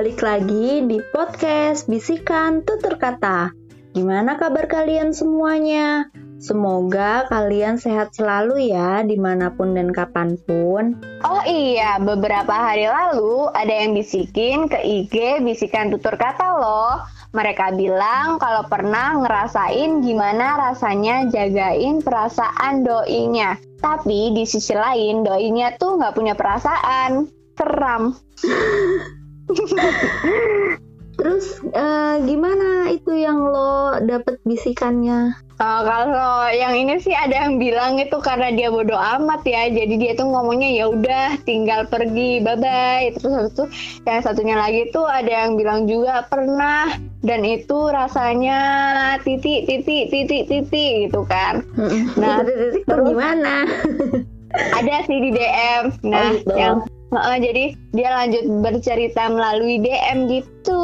balik lagi di podcast Bisikan Tutur Kata. Gimana kabar kalian semuanya? Semoga kalian sehat selalu ya di mana pun dan kapan pun. Oh iya, beberapa hari lalu ada yang bisikin ke IG Bisikan Tutur Kata loh. Mereka bilang kalau pernah ngerasain gimana rasanya jagain perasaan doinya. Tapi di sisi lain doinya tuh nggak punya perasaan. Seram. Terus uh, gimana itu yang lo dapet bisikannya? Uh, kalau yang ini sih ada yang bilang itu karena dia bodoh amat ya, jadi dia tuh ngomongnya ya udah tinggal pergi, bye bye. Terus habis itu yang satunya lagi tuh ada yang bilang juga pernah dan itu rasanya titik titik titik titik gitu kan. Nah, titik terus gimana? ada sih di DM. Nah, oh, gitu. yang Uh, jadi dia lanjut bercerita melalui DM gitu.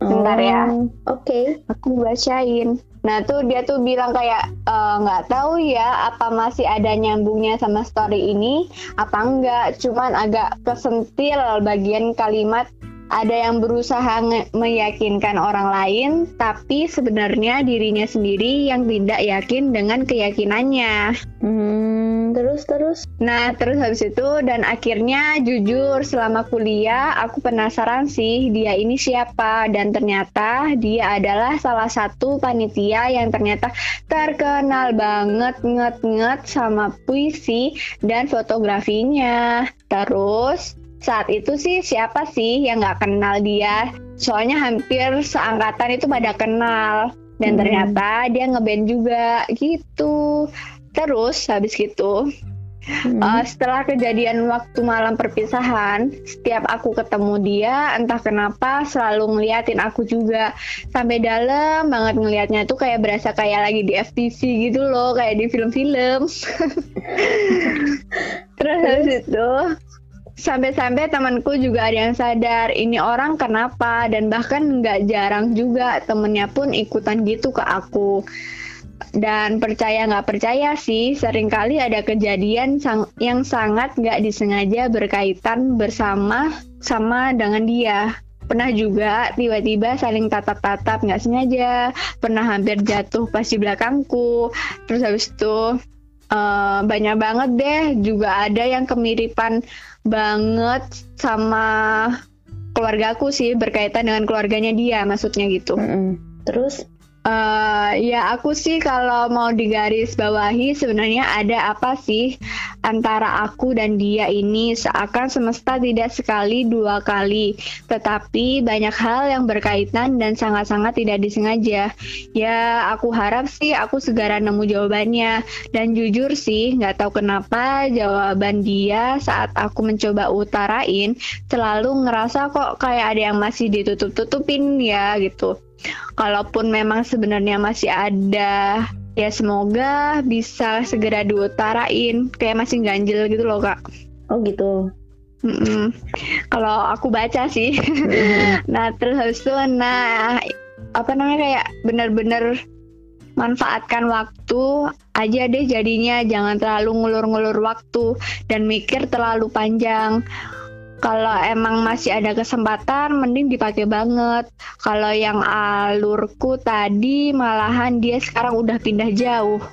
Bentar ya. Oh, oke. Okay. Aku bacain. Nah tuh dia tuh bilang kayak e, nggak uh, tahu ya apa masih ada nyambungnya sama story ini apa enggak. Cuman agak kesentil bagian kalimat ada yang berusaha meyakinkan orang lain, tapi sebenarnya dirinya sendiri yang tidak yakin dengan keyakinannya. Hmm, terus terus. Nah, terus habis itu dan akhirnya jujur selama kuliah aku penasaran sih dia ini siapa dan ternyata dia adalah salah satu panitia yang ternyata terkenal banget nget-nget sama puisi dan fotografinya. Terus saat itu sih siapa sih yang nggak kenal dia? Soalnya hampir seangkatan itu pada kenal dan hmm. ternyata dia ngeband juga gitu. Terus habis gitu Hmm. Uh, setelah kejadian waktu malam perpisahan, setiap aku ketemu dia, entah kenapa selalu ngeliatin aku juga sampai dalam banget ngelihatnya tuh kayak berasa kayak lagi di FTV gitu loh, kayak di film-film. Terus habis itu sampai-sampai temanku juga ada yang sadar ini orang kenapa? Dan bahkan nggak jarang juga temennya pun ikutan gitu ke aku. Dan percaya nggak percaya sih sering kali ada kejadian sang yang sangat nggak disengaja berkaitan bersama sama dengan dia. Pernah juga tiba-tiba saling tatap-tatap nggak sengaja. Pernah hampir jatuh pas di belakangku. Terus habis itu uh, banyak banget deh juga ada yang kemiripan banget sama keluargaku sih berkaitan dengan keluarganya dia maksudnya gitu. Mm -hmm. Terus Uh, ya aku sih kalau mau digaris bawahi sebenarnya ada apa sih antara aku dan dia ini? Seakan semesta tidak sekali dua kali. Tetapi banyak hal yang berkaitan dan sangat-sangat tidak disengaja. Ya aku harap sih aku segera nemu jawabannya. Dan jujur sih nggak tahu kenapa jawaban dia saat aku mencoba utarain selalu ngerasa kok kayak ada yang masih ditutup-tutupin ya gitu kalaupun memang sebenarnya masih ada ya semoga bisa segera diutarain. Kayak masih ganjil gitu loh kak. Oh gitu. Mm -mm. kalau aku baca sih. Nah terus habis itu nah apa namanya kayak bener-bener manfaatkan waktu aja deh jadinya. Jangan terlalu ngulur-ngulur waktu dan mikir terlalu panjang kalau emang masih ada kesempatan mending dipakai banget. Kalau yang alurku tadi malahan dia sekarang udah pindah jauh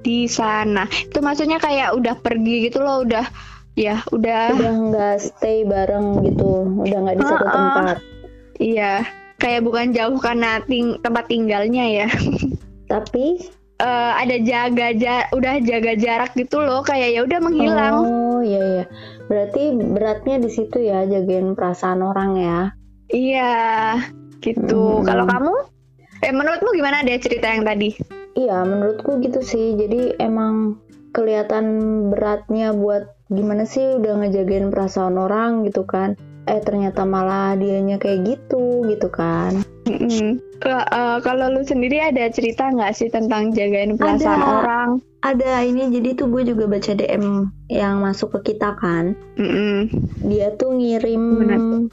di sana. Itu maksudnya kayak udah pergi gitu loh udah ya udah. Udah nggak stay bareng gitu udah nggak di satu uh -uh. tempat. Iya kayak bukan jauh karena ting tempat tinggalnya ya. Tapi? Uh, ada jaga ja udah jaga jarak gitu loh kayak ya udah menghilang. Oh iya iya Berarti beratnya di situ ya jagain perasaan orang ya. Iya, gitu. Hmm. Kalau kamu? Eh menurutmu gimana deh cerita yang tadi? Iya, menurutku gitu sih. Jadi emang kelihatan beratnya buat gimana sih udah ngejagain perasaan orang gitu kan. Eh ternyata malah dianya kayak gitu gitu kan. Mm-hmm. Uh, kalau lu sendiri ada cerita nggak sih tentang jagain perasaan ada, orang? Ada ini jadi tuh gue juga baca DM yang masuk ke kita kan. Mm-hmm. Dia tuh ngirim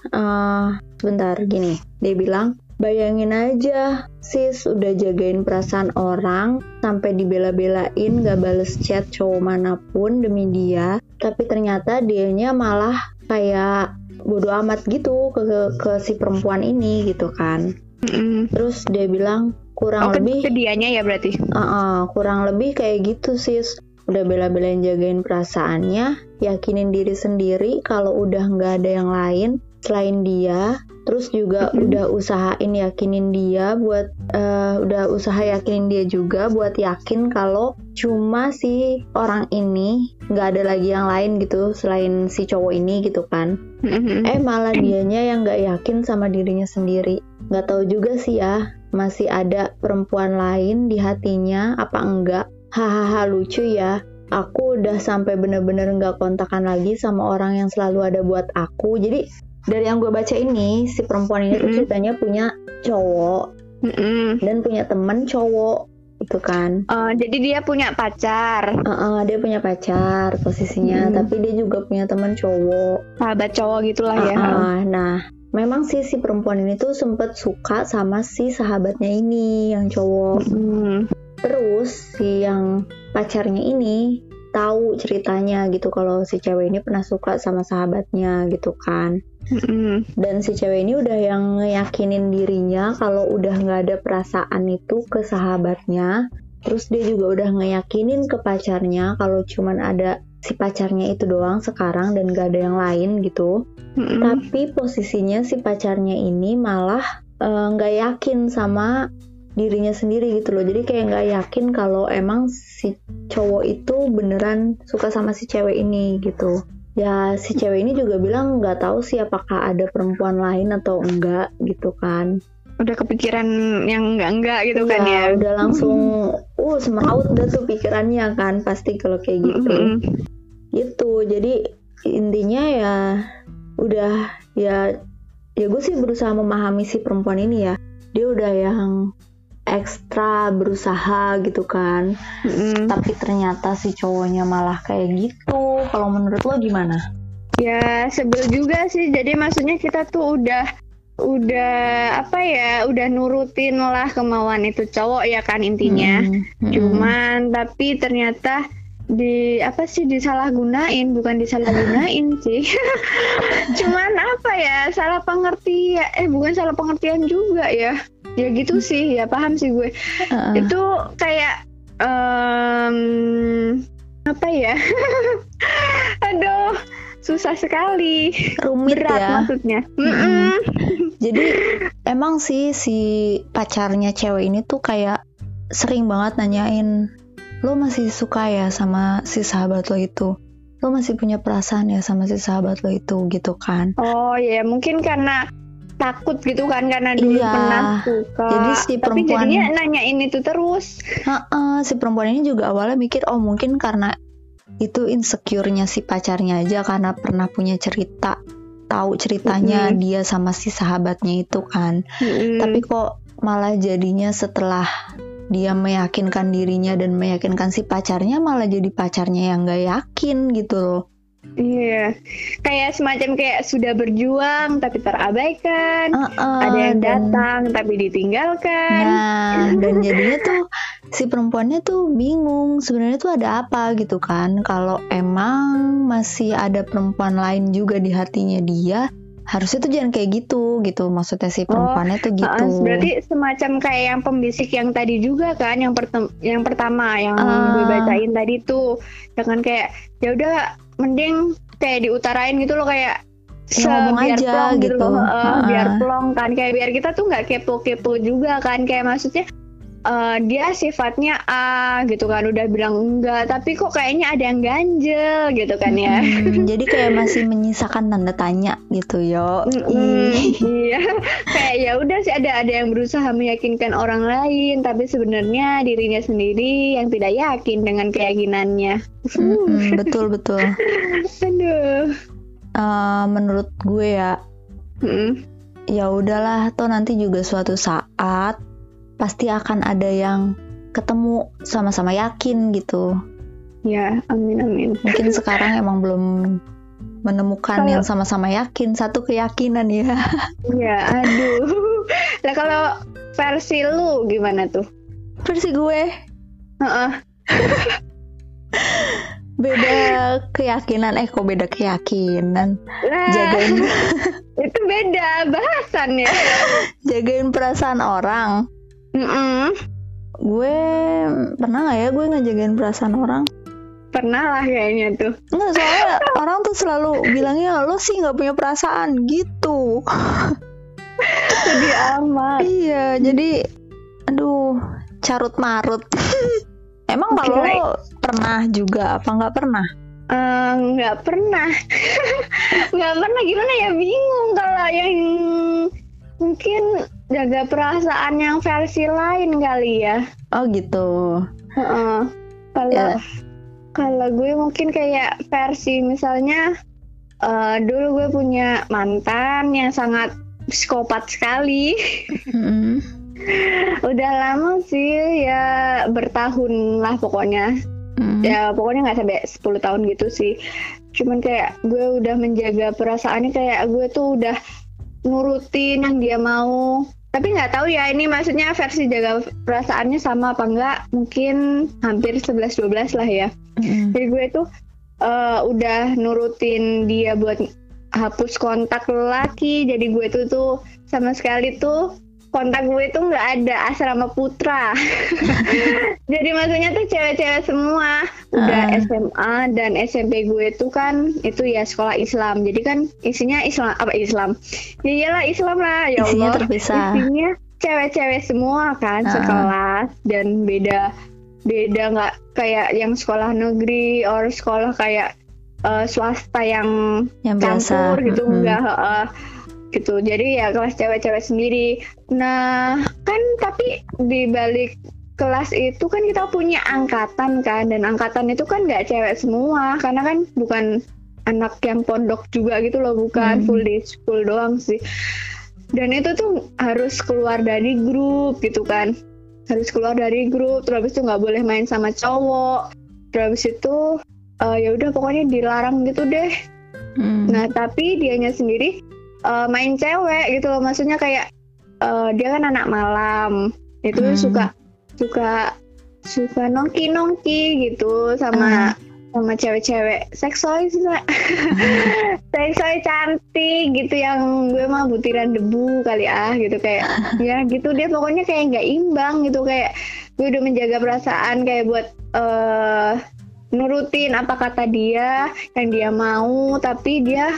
uh, sebentar gini. Dia bilang Bayangin aja, sis udah jagain perasaan orang sampai dibela-belain gak bales chat cowok mana pun demi dia, tapi ternyata dianya malah kayak bodoh amat gitu ke, ke, ke si perempuan ini gitu kan Mm-mm. terus dia bilang kurang Oh, lebih ke dianya ya berarti. Uh-uh, kurang lebih kayak gitu sis udah bela-belain jagain perasaannya yakinin diri sendiri kalau udah nggak ada yang lain selain dia terus juga Mhm. udah usahain yakinin dia buat eh, udah usaha yakinin dia juga buat yakin kalau cuma si orang ini nggak ada lagi yang lain gitu selain si cowok ini gitu kan Mm-mm. eh malah dianya yang nggak yakin sama dirinya sendiri nggak tahu juga sih ya masih ada perempuan lain di hatinya apa enggak hahaha lucu ya aku udah sampai bener-bener nggak kontakan lagi sama orang yang selalu ada buat aku jadi dari yang gue baca ini si perempuan ini tuh Mm-mm. ceritanya punya cowok Mm-mm. dan punya temen cowok itu kan Oh, jadi dia punya pacar, Uh-uh, dia punya pacar posisinya Mm. tapi dia juga punya temen cowok sahabat cowok gitulah ya. Ah, nah, memang sih si perempuan ini tuh sempet suka sama si sahabatnya ini yang cowok. Mm. Terus si yang pacarnya ini tahu ceritanya gitu kalau si cewek ini pernah suka sama sahabatnya gitu kan. Mm-mm. Dan si cewek ini udah yang ngeyakinin dirinya kalau udah nggak ada perasaan itu ke sahabatnya. Terus dia juga udah ngeyakinin ke pacarnya kalau cuman ada si pacarnya itu doang sekarang dan gak ada yang lain gitu. Mm-mm. Tapi posisinya si pacarnya ini malah eh, nggak yakin sama dirinya sendiri gitu loh. Jadi kayak nggak yakin kalau emang si cowok itu beneran suka sama si cewek ini gitu. Ya si cewek ini juga bilang nggak tahu sih apakah ada perempuan lain atau enggak gitu kan. Udah kepikiran yang enggak-enggak gitu kan ya. Iya, udah langsung uh semeraut dah tuh pikirannya kan pasti kalau kayak gitu Mm-mm. gitu jadi intinya ya udah ya ya gue sih berusaha memahami si perempuan ini ya dia udah yang ekstra berusaha gitu kan Mm-mm. tapi ternyata si cowoknya malah kayak gitu kalau menurut lo gimana Ya sebel juga sih. Jadi maksudnya kita tuh udah udah apa ya udah nurutin lah kemauan itu cowok ya kan intinya. Mm, mm, Cuman tapi ternyata di apa sih disalahgunain bukan disalahgunain sih. Cuman apa ya salah pengertian eh bukan salah pengertian juga ya. Ya gitu sih ya paham sih gue. uh-uh. Itu kayak em, apa ya? Aduh, susah sekali. rumit Berat ya maksudnya. Mm-mm. Mm-mm. Jadi emang sih si pacarnya cewek ini tuh kayak sering banget nanyain lo masih suka ya sama si sahabat lo itu lo masih punya perasaan ya sama si sahabat lo itu gitu kan Oh ya, mungkin karena takut gitu kan karena dulu Iya. pernah suka. Jadi si Tapi perempuan- jadinya nanyain itu terus. Heeh, si perempuan ini juga awalnya mikir oh mungkin karena itu insecure-nya si pacarnya aja karena pernah punya cerita tahu ceritanya Mm-mm. dia sama si sahabatnya itu kan Mm-mm. tapi kok malah jadinya setelah dia meyakinkan dirinya dan meyakinkan si pacarnya malah jadi pacarnya yang gak yakin gitu loh Iya, kayak semacam kayak sudah berjuang tapi terabaikan. Heeh, ada yang dan- datang tapi ditinggalkan. Nah, dan jadinya tuh si perempuannya tuh bingung sebenarnya tuh ada apa gitu kan. Kalau emang masih ada perempuan lain juga di hatinya dia, harusnya tuh jangan kayak gitu gitu. Maksudnya si perempuannya tuh gitu. Heeh, berarti semacam kayak yang pembisik yang tadi juga kan, yang pertem- yang pertama yang Ah. gue bacain tadi tuh, dengan kayak ya udah mending kayak diutarain gitu loh kayak Ya, ngomong biar aja plong gitu, gitu. heeh, Ah. biar plong kan kayak biar kita tuh nggak kepo-kepo juga kan kayak maksudnya eh, dia sifatnya A gitu kan udah bilang enggak tapi kok kayaknya ada yang ganjel gitu kan ya Hmm, jadi kayak masih menyisakan tanda tanya gitu yo. Iya kayak ya udah sih ada ada yang berusaha meyakinkan orang lain tapi sebenarnya dirinya sendiri yang tidak yakin dengan keyakinannya Mm-mm, betul betul. aduh Eh, menurut gue ya Mm-mm. ya udahlah toh nanti juga suatu saat pasti akan ada yang ketemu sama-sama yakin gitu. Ya amin amin. Mungkin sekarang emang belum menemukan Kalau- yang sama-sama yakin satu keyakinan ya. Ya aduh. Lah kalau versi lu gimana tuh? Versi gue? Heeh. beda keyakinan. Eh kok beda keyakinan? Nah, jagain itu beda bahasan ya. jagain perasaan orang Mm-mm. gue pernah nggak ya gue ngejagain perasaan orang? Pernah lah kayaknya tuh. Nggak soalnya orang tuh selalu bilangnya lo sih nggak punya perasaan gitu. Sedih amat. iya jadi aduh carut marut emang kalau lo pernah juga apa nggak pernah? Eh, nggak pernah. Nggak pernah. Gimana ya? Bingung kalau yang mungkin jaga perasaan yang versi lain kali ya oh gitu Heeh. kalau Ya. kalau gue mungkin kayak versi misalnya eh, dulu gue punya mantan yang sangat psikopat sekali Mm-mm. udah lama sih ya bertahun lah pokoknya Mm. ya pokoknya nggak sampai 10 tahun gitu sih cuman kayak gue udah menjaga perasaannya kayak gue tuh udah nurutin yang dia mau. Tapi nggak tahu ya ini maksudnya versi jaga perasaannya sama apa enggak mungkin hampir 11-12 lah ya. Mm-mm. jadi gue tuh eh, udah nurutin dia buat hapus kontak lelaki. Jadi gue tuh tuh sama sekali tuh kontak gue tuh nggak ada asrama putra jadi maksudnya tuh cewek-cewek semua udah Ah. SMA dan SMP gue tuh kan itu ya sekolah Islam jadi kan isinya Islam apa Islam ya iyalah Islam lah ya Isinya Allah terpisah. isinya cewek-cewek semua kan Ah. sekelas dan beda beda nggak kayak yang sekolah negeri or sekolah kayak eh, swasta yang yang biasa campur gitu Mm-mm. enggak heeh. Gitu. Jadi ya kelas cewek-cewek sendiri. Nah kan tapi di balik kelas itu kan kita punya angkatan kan. Dan angkatan itu kan nggak cewek semua. Karena kan bukan anak yang pondok juga gitu loh. Bukan Hmm. full day school doang sih. Dan itu tuh harus keluar dari grup gitu kan. Harus keluar dari grup. Terus habis itu nggak boleh main sama cowok. Terus habis itu eh, ya udah pokoknya dilarang gitu deh. Mm. Nah, tapi dianya sendiri eh, main cewek gitu loh. Maksudnya kayak eh, dia kan anak malam. Itu Hmm. suka suka suka nongki-nongki gitu sama sama cewek-cewek sih Sa. seksoy cantik gitu yang gue mah butiran debu kali ah gitu kayak ya gitu dia pokoknya kayak nggak imbang gitu kayak gue udah menjaga perasaan kayak buat eh nurutin apa kata dia yang dia mau tapi dia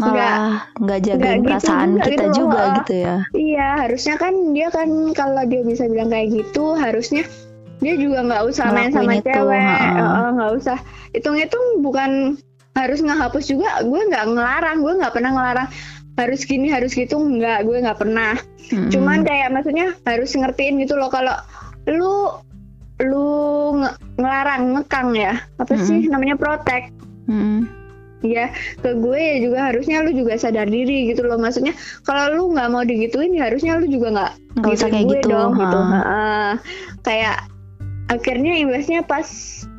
malah nggak jagain gitu perasaan kita gitu loh, juga heeh. gitu ya Iya, harusnya kan dia kan kalau dia bisa bilang kayak gitu, harusnya dia juga nggak usah main sama itu, cewek, ha-ha. Heeh, nggak usah. Hitung-hitung bukan harus ngehapus juga. Gue nggak ngelarang, gue nggak pernah ngelarang harus gini harus gitu nggak gue nggak pernah Mm-mm. cuman kayak maksudnya harus ngertiin gitu loh kalau lu lu nge- ngelarang ngekang ya apa sih namanya protek Mm-mm. Ya ke gue ya juga harusnya lu juga sadar diri gitu loh maksudnya kalau lu nggak mau digituin ya harusnya lu juga nggak Nggak usah kayak gue gitu, dong gitu ha. Heeh. kayak akhirnya imbasnya pas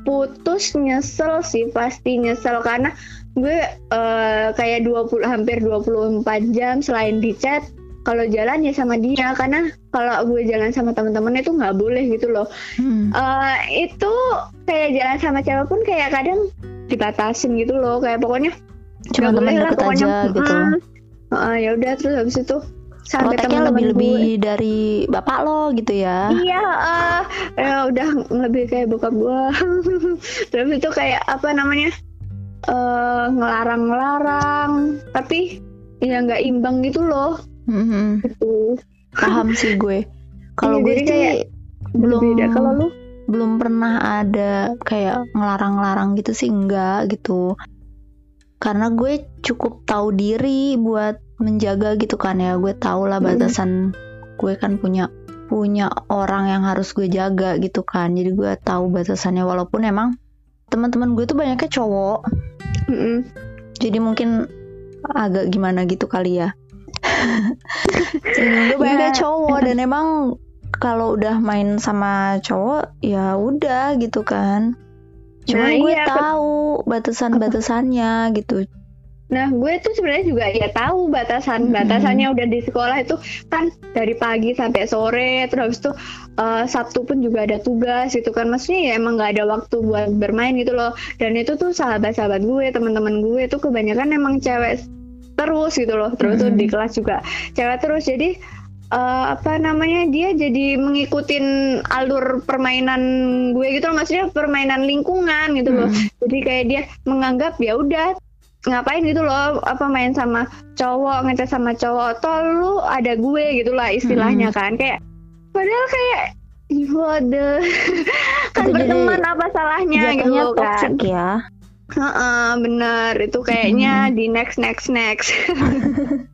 putus nyesel sih pasti nyesel karena gue eh, kayak 20 hampir 24 jam selain di chat kalau jalan ya sama dia karena kalau gue jalan sama teman-teman itu nggak boleh gitu loh Mm. Eh, itu kayak jalan sama cewek pun kayak kadang dibatasin gitu loh kayak pokoknya cuma teman deket pokoknya. aja gitu. Mm. Heeh, ya udah terus habis itu sampai teman-teman lebih lebih gue. dari bapak lo gitu ya? Iya heeh. ya udah lebih kayak bokap gue terus itu kayak apa namanya eh ngelarang-ngelarang. Tapi ya nggak imbang gitu loh. Mm-mm. gitu. Paham sih gue. Kalau Iya, gue jadi sih kayak belum beda. Kalau lu belum pernah ada kayak ngelarang-larang gitu sih enggak gitu karena gue cukup tahu diri buat menjaga gitu kan ya gue tahu lah Hmm. batasan gue kan punya punya orang yang harus gue jaga gitu kan jadi gue tahu batasannya walaupun emang teman-teman gue tuh banyaknya cowok Mm-mm. jadi mungkin agak gimana gitu kali ya gue banyaknya Ya. cowok dan emang kalau udah main sama cowok ya udah gitu kan. Cuman Nah, gue iya, tahu batasan-batasannya gitu. Nah, gue tuh sebenarnya juga ya tahu batasan Mm-mm. batasannya udah di sekolah itu kan dari pagi sampai sore, terus habis itu uh, Sabtu pun juga ada tugas gitu kan. Maksudnya ya emang nggak ada waktu buat bermain gitu loh. Dan itu tuh sahabat-sahabat gue teman-teman gue tuh kebanyakan emang cewek terus gitu loh. Terus mm -hmm. tuh di kelas juga cewek terus. Jadi uh, apa namanya dia jadi mengikutin alur permainan gue gitu loh. Maksudnya permainan lingkungan gitu loh. Hmm. jadi kayak dia menganggap ya udah ngapain gitu loh apa main sama cowok ngecat sama cowok. Toh lu ada gue gitulah istilahnya hmm. kan. Kayak padahal kayak the kan Itu berteman apa salahnya gitu kan. ya. Uh, bener. Itu kayaknya hmm. di next next next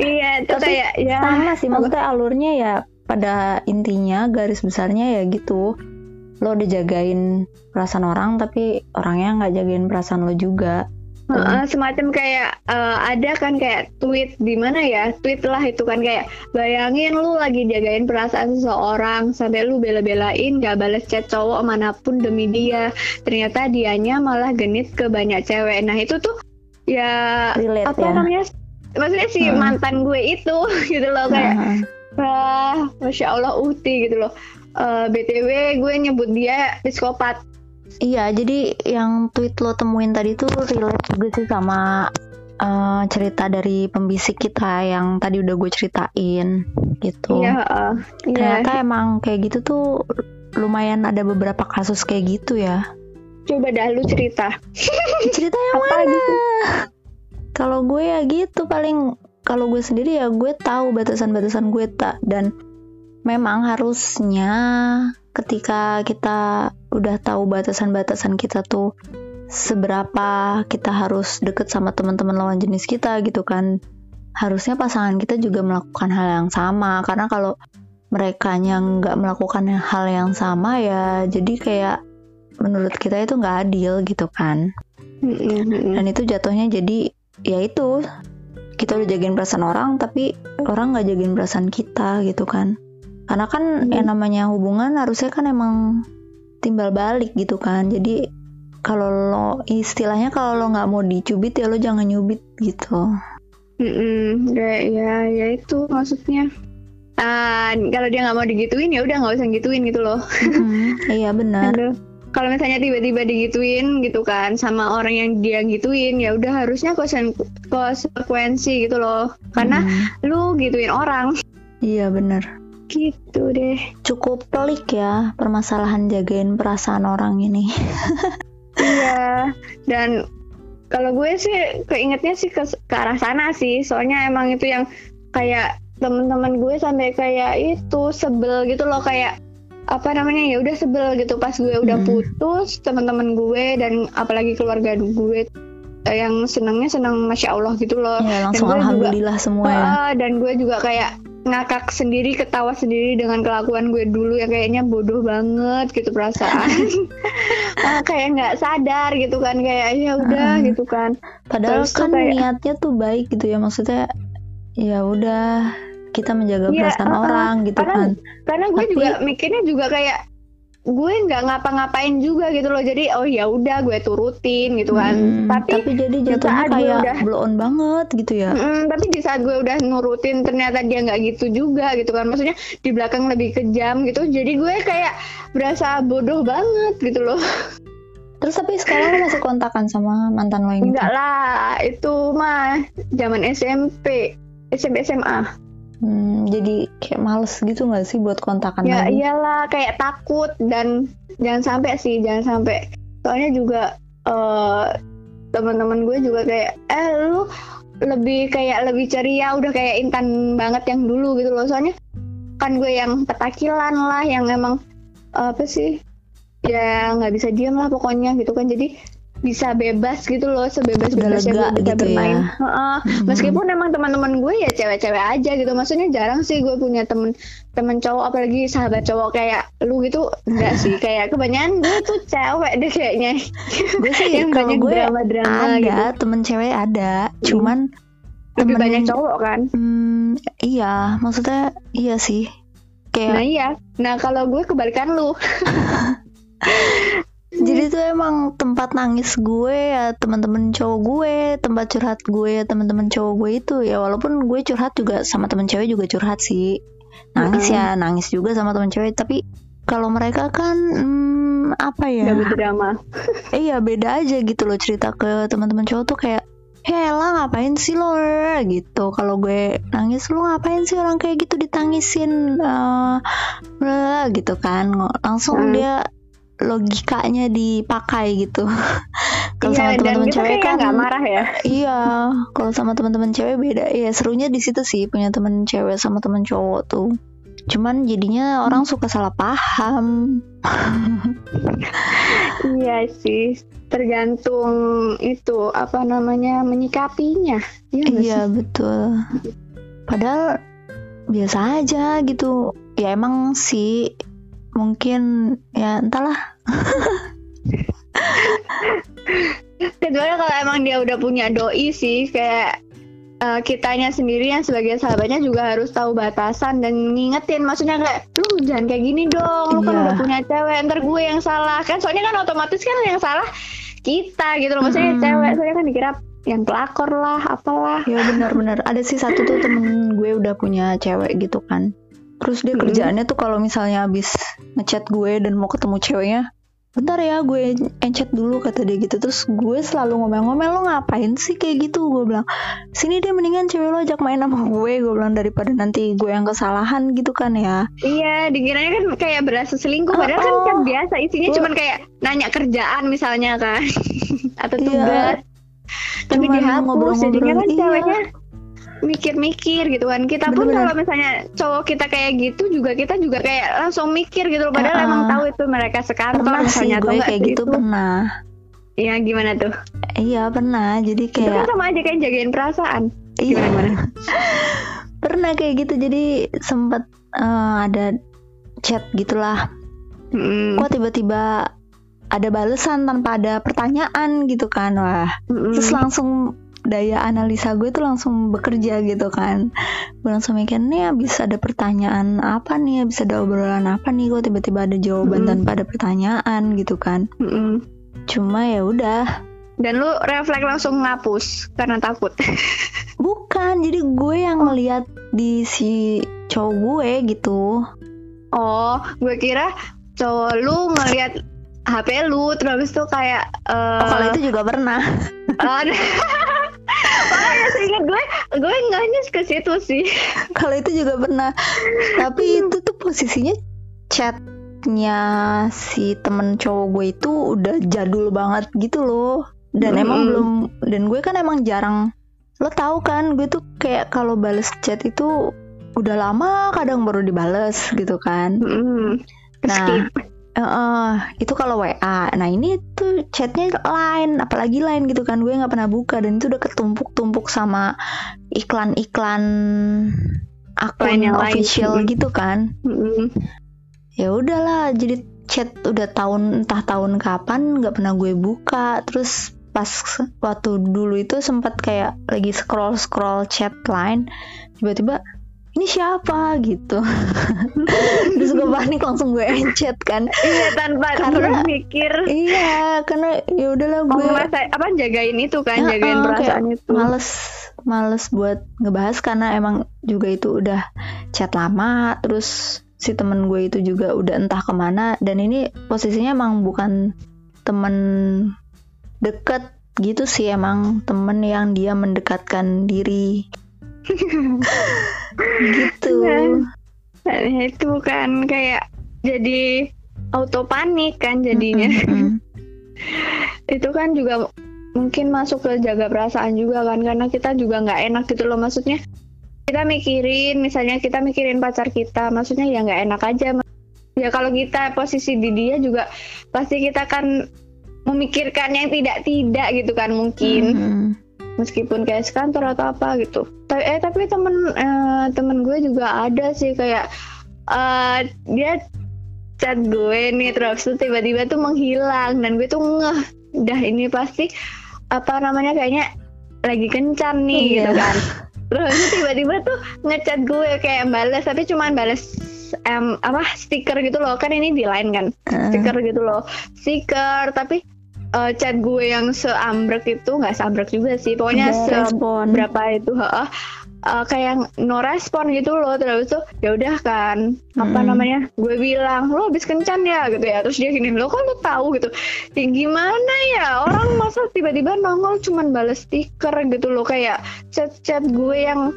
iya itu Tapi kayak ya. sama sih maksudnya alurnya ya pada intinya garis besarnya ya gitu. Lo udah jagain perasaan orang tapi orangnya nggak jagain perasaan lo juga. Uh, semacam kayak uh, ada kan kayak tweet di mana ya? Tweet lah itu kan kayak bayangin lu lagi jagain perasaan seseorang sampai lu bela-belain gak balas chat cowok mana pun demi dia. Ternyata dianya malah genit ke banyak cewek. Nah itu tuh ya Relate, apa ya? namanya maksudnya si hmm. mantan gue itu gitu loh kayak hmm. ah masya Allah uti gitu loh uh, btw gue nyebut dia psikopat Iya, jadi yang tweet lo temuin tadi tuh relate juga sih sama uh, cerita dari pembisik kita yang tadi udah gue ceritain gitu. Iya. Uh, Ternyata yeah. emang kayak gitu tuh lumayan ada beberapa kasus kayak gitu ya. Coba dah lu cerita. cerita yang Apa mana? Gitu? Kalau gue ya gitu paling kalau gue sendiri ya gue tahu batasan-batasan gue tak dan memang harusnya ketika kita udah tahu batasan-batasan kita tuh seberapa kita harus deket sama teman-teman lawan jenis kita gitu kan harusnya pasangan kita juga melakukan hal yang sama. Karena kalau mereka yang nggak melakukan hal yang sama ya jadi kayak menurut kita itu nggak adil gitu kan. Dan itu jatuhnya jadi ya itu kita udah jagain perasaan orang tapi orang nggak jagain perasaan kita gitu kan. Karena kan hmm. yang namanya hubungan harusnya kan emang timbal balik gitu kan. Jadi kalau lo istilahnya kalau lo nggak mau dicubit ya lo jangan nyubit gitu. Mm ya ya ya itu maksudnya. Uh, kalau dia nggak mau digituin ya udah nggak usah gituin gitu loh. Mm, iya benar kalau misalnya tiba-tiba digituin gitu kan sama orang yang dia gituin ya udah harusnya konsekuensi gitu loh. Karena mm. lu gituin orang. Iya benar gitu deh. Cukup pelik ya permasalahan jagain perasaan orang ini. Iya dan kalau gue sih keingetnya sih ke, ke arah sana sih. Soalnya emang itu yang kayak teman-teman gue sampai kayak itu sebel gitu loh kayak apa namanya ya udah sebel gitu. Pas gue udah hmm. putus teman-teman gue dan apalagi keluarga gue eh, yang senangnya senang masya Allah gitu loh. Ya, langsung dan alhamdulillah juga, semua ya. Dan gue juga kayak ngakak sendiri ketawa sendiri dengan kelakuan gue dulu yang kayaknya bodoh banget gitu perasaan. Ah, kayak nggak sadar gitu kan kayak ya udah uh, gitu kan. Padahal Terus kan kayak, niatnya tuh baik gitu ya maksudnya ya udah kita menjaga ya, perasaan uh, orang gitu karena, kan. karena gue Tapi, juga mikirnya juga kayak gue nggak ngapa-ngapain juga gitu loh. Jadi oh ya udah gue turutin gitu kan. Hmm, tapi, tapi jadi jatuhnya kayak udah, blow on banget gitu ya. Mm, tapi di saat gue udah nurutin ternyata dia nggak gitu juga gitu kan. Maksudnya di belakang lebih kejam gitu. Jadi gue kayak berasa bodoh banget gitu loh. Terus tapi sekarang lo masih kontakan sama mantan lo yang Enggak lah, itu mah zaman SMP, SMP SMA. Hmm, jadi kayak males gitu gak sih buat kontakan Ya lagi? iyalah kayak takut dan jangan sampai sih jangan sampai. Soalnya juga uh, teman-teman gue juga kayak eh lu lebih kayak lebih ceria udah kayak intan banget yang dulu gitu loh. Soalnya kan gue yang petakilan lah yang emang apa sih ya nggak bisa diam lah pokoknya gitu kan. Jadi bisa bebas gitu loh sebebas bebasnya gue bisa gitu bermain ya. uh -uh. hmm. meskipun emang teman-teman gue ya cewek-cewek aja gitu maksudnya jarang sih gue punya temen temen cowok apalagi sahabat cowok kayak lu gitu enggak sih kayak kebanyakan gue tuh cewek deh kayaknya gue sih yang banyak gue drama-drama ada gitu. temen cewek ada hmm. cuman lebih banyak cowok kan hmm, iya maksudnya iya sih kayak nah iya nah kalau gue kebalikan lu jadi tuh emang tempat nangis gue ya teman-teman cowok gue tempat curhat gue ya teman-teman cowok gue itu ya. Walaupun gue curhat juga sama teman cewek juga curhat sih. Nangis Mm-mm. ya nangis juga sama teman cewek. Tapi kalau mereka kan hmm, apa ya? Gak berdrama. iya beda aja gitu loh cerita ke teman-teman cowok tuh kayak Hela ngapain sih lo? gitu. Kalau gue nangis lo ngapain sih orang kayak gitu ditangisin? Eh, bla, gitu kan. Langsung Hmm. dia logikanya dipakai gitu kalau sama Iya, dan teman-teman cewek kan nggak marah ya. iya kalau sama teman-teman cewek beda ya serunya di situ sih punya teman cewek sama teman cowok tuh cuman jadinya orang suka salah paham Iya sih, tergantung itu apa namanya menyikapinya. Iya Iya betul. Padahal biasa aja gitu. Ya emang sih mungkin ya entahlah. Kecuali kalau emang dia udah punya doi sih kayak eh, kitanya sendiri yang sebagai sahabatnya juga harus tahu batasan dan ngingetin maksudnya kayak lu jangan kayak gini dong lu kan Iya. udah punya cewek ntar gue yang salah kan soalnya kan otomatis kan yang salah kita gitu loh maksudnya Mm-mm. cewek soalnya kan dikira yang pelakor lah apalah Ya benar-benar. Ada sih satu tuh temen gue udah punya cewek gitu kan. Terus dia Mm-mm. kerjaannya tuh kalau misalnya habis ngechat gue dan mau ketemu ceweknya, bentar ya gue encet dulu kata dia gitu. Terus gue selalu ngomel-ngomel lo ngapain sih kayak gitu? Gue bilang sini deh mendingan cewek lo ajak main sama gue. Gue bilang daripada nanti gue yang kesalahan gitu kan ya. Iya, dikiranya kan kayak berasa selingkuh, padahal kan Oh. kan biasa isinya Gua- cuman kayak nanya kerjaan misalnya kan, atau Iya. tugas. Tapi Cuman dihapus, ngobrol-ngobrol, jadinya kan iya. ceweknya mikir-mikir gitu kan. Kita pun kalau misalnya cowok kita kayak gitu juga kita juga kayak langsung mikir gitu loh. Padahal Uh-uh. emang tahu itu mereka sekantor Pernah sih misalnya atau gue kayak sih gitu itu. pernah. Iya gimana tuh? Iya pernah. Jadi Itu kan kayak sama aja kayak jagain perasaan. iya. Gimana gimana? pernah kayak gitu jadi sempat eh, ada chat gitulah Mm-mm. kok tiba-tiba ada balesan tanpa ada pertanyaan gitu kan wah Mm-mm. terus langsung daya analisa gue tuh langsung bekerja gitu kan. Gue langsung mikir nih habis ada pertanyaan apa nih? Habis ada obrolan apa nih? Kok tiba-tiba ada jawaban Mm-mm. tanpa ada pertanyaan gitu kan. Mm-mm. cuma ya udah. Dan lu refleks langsung ngapus karena takut. bukan jadi gue yang ngeliat di si cowok gue gitu. Oh, gue kira cowok lu ngeliat HP lu terus itu kayak eh oh, kalau itu juga pernah Makanya seingat gue, gue ngahnya ke situ sih. kalau itu juga pernah tapi itu tuh posisinya chatnya si temen cowok gue itu udah jadul banget gitu loh dan emang Mm-mm. belum dan gue kan emang jarang lo tahu kan gue tuh kayak kalau bales chat itu udah lama kadang baru dibales gitu kan Mm-mm. Nah, Skip. Eh, eh, itu kalau WA. Nah ini tuh chatnya lain, apalagi lain gitu kan. Gue nggak pernah buka dan itu udah ketumpuk-tumpuk sama iklan-iklan akun Lain yang lain. official Mm. gitu kan. Mm-mm. Ya udahlah, jadi chat udah tahun entah tahun kapan nggak pernah gue buka. Terus pas waktu dulu itu sempat kayak lagi scroll scroll chat line, tiba-tiba ini siapa gitu. Terus gue panik langsung gue encet kan. Iya tanpa Karena- berpikir Iya, karena ya udahlah gue merasa apa jagain itu kan, Ya, jagain perasaan itu. males males buat ngebahas karena emang juga itu udah chat lama terus si temen gue itu juga udah entah ke mana dan ini posisinya emang bukan temen deket gitu sih emang temen yang dia mendekatkan diri gitu. Nah, itu kan kayak jadi auto panik kan jadinya. Itu kan juga mungkin masuk ke jaga perasaan juga kan karena kita juga nggak enak gitu loh. Maksudnya kita mikirin misalnya kita mikirin pacar kita maksudnya ya nggak enak aja. Ya kalau kita posisi di dia juga pasti kita kan memikirkan yang tidak tidak gitu kan mungkin. Mm-mm. Meskipun kayak sekantor atau apa gitu. Tapi eh tapi temen eh, temen gue juga ada sih kayak eh dia chat gue nih terus tuh tiba-tiba tuh menghilang dan gue tuh ngeh. Dah ini pasti apa namanya kayaknya lagi kencan nih Iya. gitu kan. Terus tiba-tiba tuh ngechat gue kayak balas tapi cuman balas em, apa stiker gitu loh. Kan ini di line kan stiker gitu loh. Stiker tapi eh, chat gue yang seambrek itu nggak seambrek juga sih. Pokoknya berapa itu heeh. uh, kayak no respon gitu loh. Terus tuh ya udah kan apa hmm. namanya gue bilang lo habis kencan ya? Gitu ya. Terus dia gini lo kok lo tahu? Gitu. Ya gimana ya? Orang masa tiba-tiba nongol cuman balas stiker gitu loh. Kayak chat-chat gue yang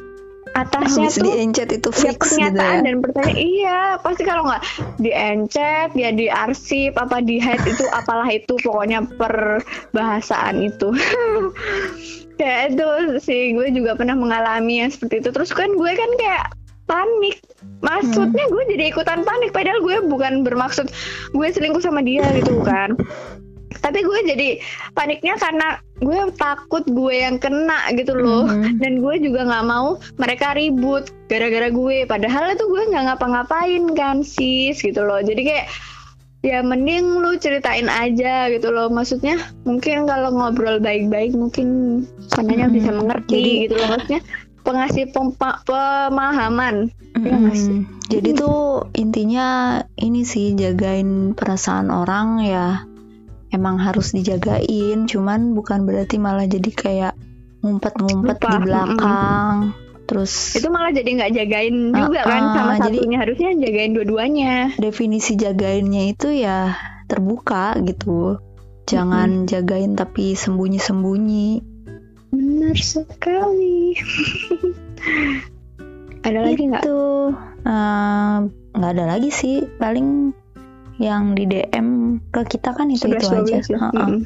atasnya Habis tuh encet itu fix ya, gitu ya. dan pertanyaan iya pasti kalau nggak encet ya di arsip apa di head itu apalah itu pokoknya perbahasaan itu kayak itu sih gue juga pernah mengalami yang seperti itu terus kan gue kan kayak panik maksudnya hmm. gue jadi ikutan panik padahal gue bukan bermaksud gue selingkuh sama dia gitu kan tapi gue jadi paniknya karena gue takut gue yang kena gitu loh. Mm-hmm. dan gue juga nggak mau mereka ribut gara-gara gue. Padahal itu gue nggak ngapa-ngapain kan sis gitu loh. Jadi kayak ya mending lu ceritain aja gitu loh. Maksudnya mungkin kalau ngobrol baik-baik mungkin pananya hmm, bisa mengerti jadi, gitu loh. Maksudnya pengasih pemahaman. Ya hmm, jadi tuh intinya ini sih jagain perasaan orang ya emang harus dijagain cuman bukan berarti malah jadi kayak ngumpet-ngumpet di belakang hmm terus itu malah jadi nggak jagain juga uh, kan sama jadi, satunya. Harusnya jagain dua-duanya. Definisi jagainnya itu ya terbuka gitu. Jangan hmm. jagain tapi sembunyi-sembunyi. Benar sekali. Ada lagi nggak? Tuh nggak uh, ada lagi sih. Paling yang di DM ke kita kan itu itu aja. -uh.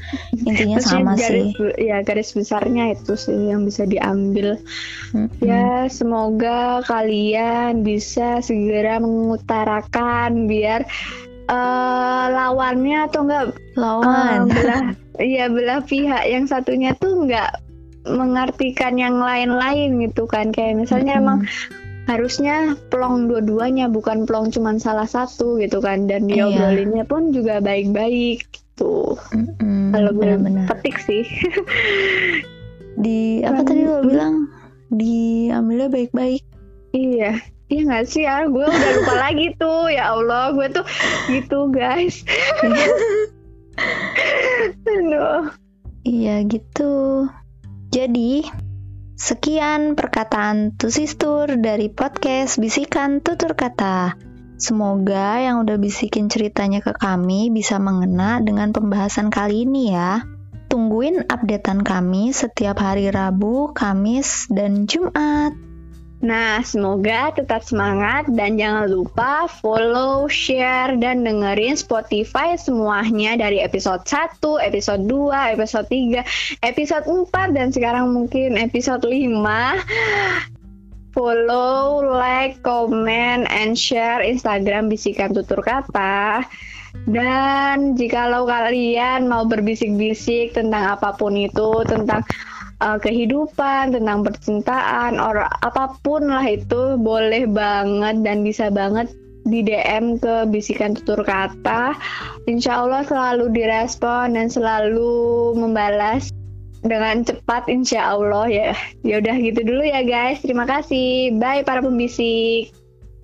Intinya Terus sama garis, sih. Ya garis besarnya itu sih yang bisa diambil. Hmm. Ya semoga kalian bisa segera mengutarakan biar uh, lawannya atau enggak lawan uh, belah iya belah pihak yang satunya tuh enggak mengartikan yang lain-lain gitu kan kayak misalnya hmm. emang harusnya plong dua-duanya bukan plong cuma salah satu gitu kan. Dan iya. diobrolinnya pun juga baik-baik gitu. Mm-hmm, kalau gue petik sih. Di apa tadi lo bilang? Diambilnya baik-baik. Iya. Iya nggak sih ya gue udah lupa lagi tuh. Ya Allah gue tuh gitu guys. Aduh. iya gitu. Jadi Sekian perkataan Tusistur dari podcast Bisikan Tutur Kata. Semoga yang udah bisikin ceritanya ke kami bisa mengena dengan pembahasan kali ini ya. Tungguin updatean kami setiap hari Rabu, Kamis, dan Jumat. Nah, semoga tetap semangat dan jangan lupa follow, share, dan dengerin Spotify semuanya dari episode 1, episode 2, episode 3, episode 4, dan sekarang mungkin episode 5. Follow, like, comment, and share Instagram Bisikan Tutur Kata. Dan jikalau kalian mau berbisik-bisik tentang apa pun itu, tentang uh, kehidupan, tentang percintaan, or apa pun lah itu boleh banget dan bisa banget di DM ke bisikan tutur kata. Insya Allah selalu direspon dan selalu membalas dengan cepat insya Allah ya. Ya udah gitu dulu ya guys. Terima kasih. Bye para pembisik.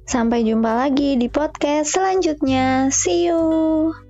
Sampai jumpa lagi di podcast selanjutnya. See you.